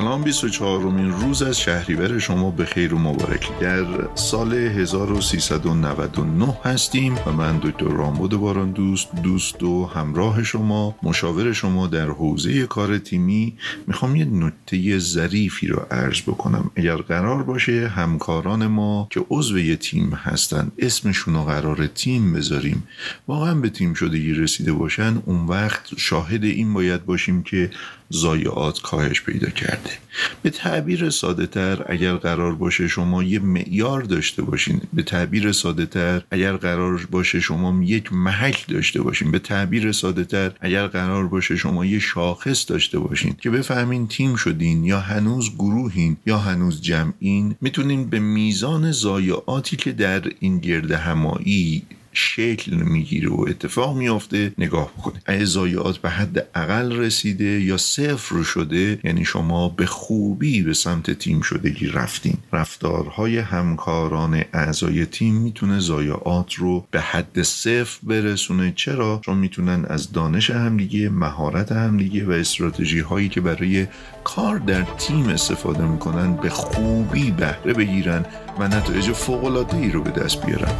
سلام 24 مین روز از شهریور شما به خیر و مبارک. در سال 1399 هستیم و من دکتر رامبد باران دوست دوست و همراه شما مشاور شما در حوزه کار تیمی. می‌خوام یه نکته ظریفی رو عرض بکنم. اگر قرار باشه همکاران ما که عضو یه تیم هستن اسمشون رو قرار تیم بذاریم. واقعا به تیم شدگی رسیده باشن اون وقت شاهد این باید باشیم که ضایعات کاهش پیدا کرده. به تعبیر ساده تر اگر قرار باشه شما یه معیار داشته باشین. به تعبیر ساده تر اگر قرار باشه شما یک محل داشته باشین. به تعبیر ساده تر اگر قرار باشه شما یه شاخص داشته باشین. که بفهمین تیم شدین یا هنوز گروهین یا هنوز جمعین می‌تونین به میزان ضایعاتی که در این گرد همایی شکل می‌گیره و اتفاق میافته نگاه بکنید اگه به حد اقل رسیده یا صفر شده یعنی شما به خوبی به سمت تیم شدگی رفتین. رفتارهای همکاران اعضای تیم می‌تونه ضایعات رو به حد صفر برسونه. چرا؟ چون می‌تونن از دانش همدیگه مهارت همدیگه و استراتژی هایی که برای کار در تیم استفاده می‌کنن به خوبی بهره بگیرن و نتایج فوق ای رو به دست بیارن.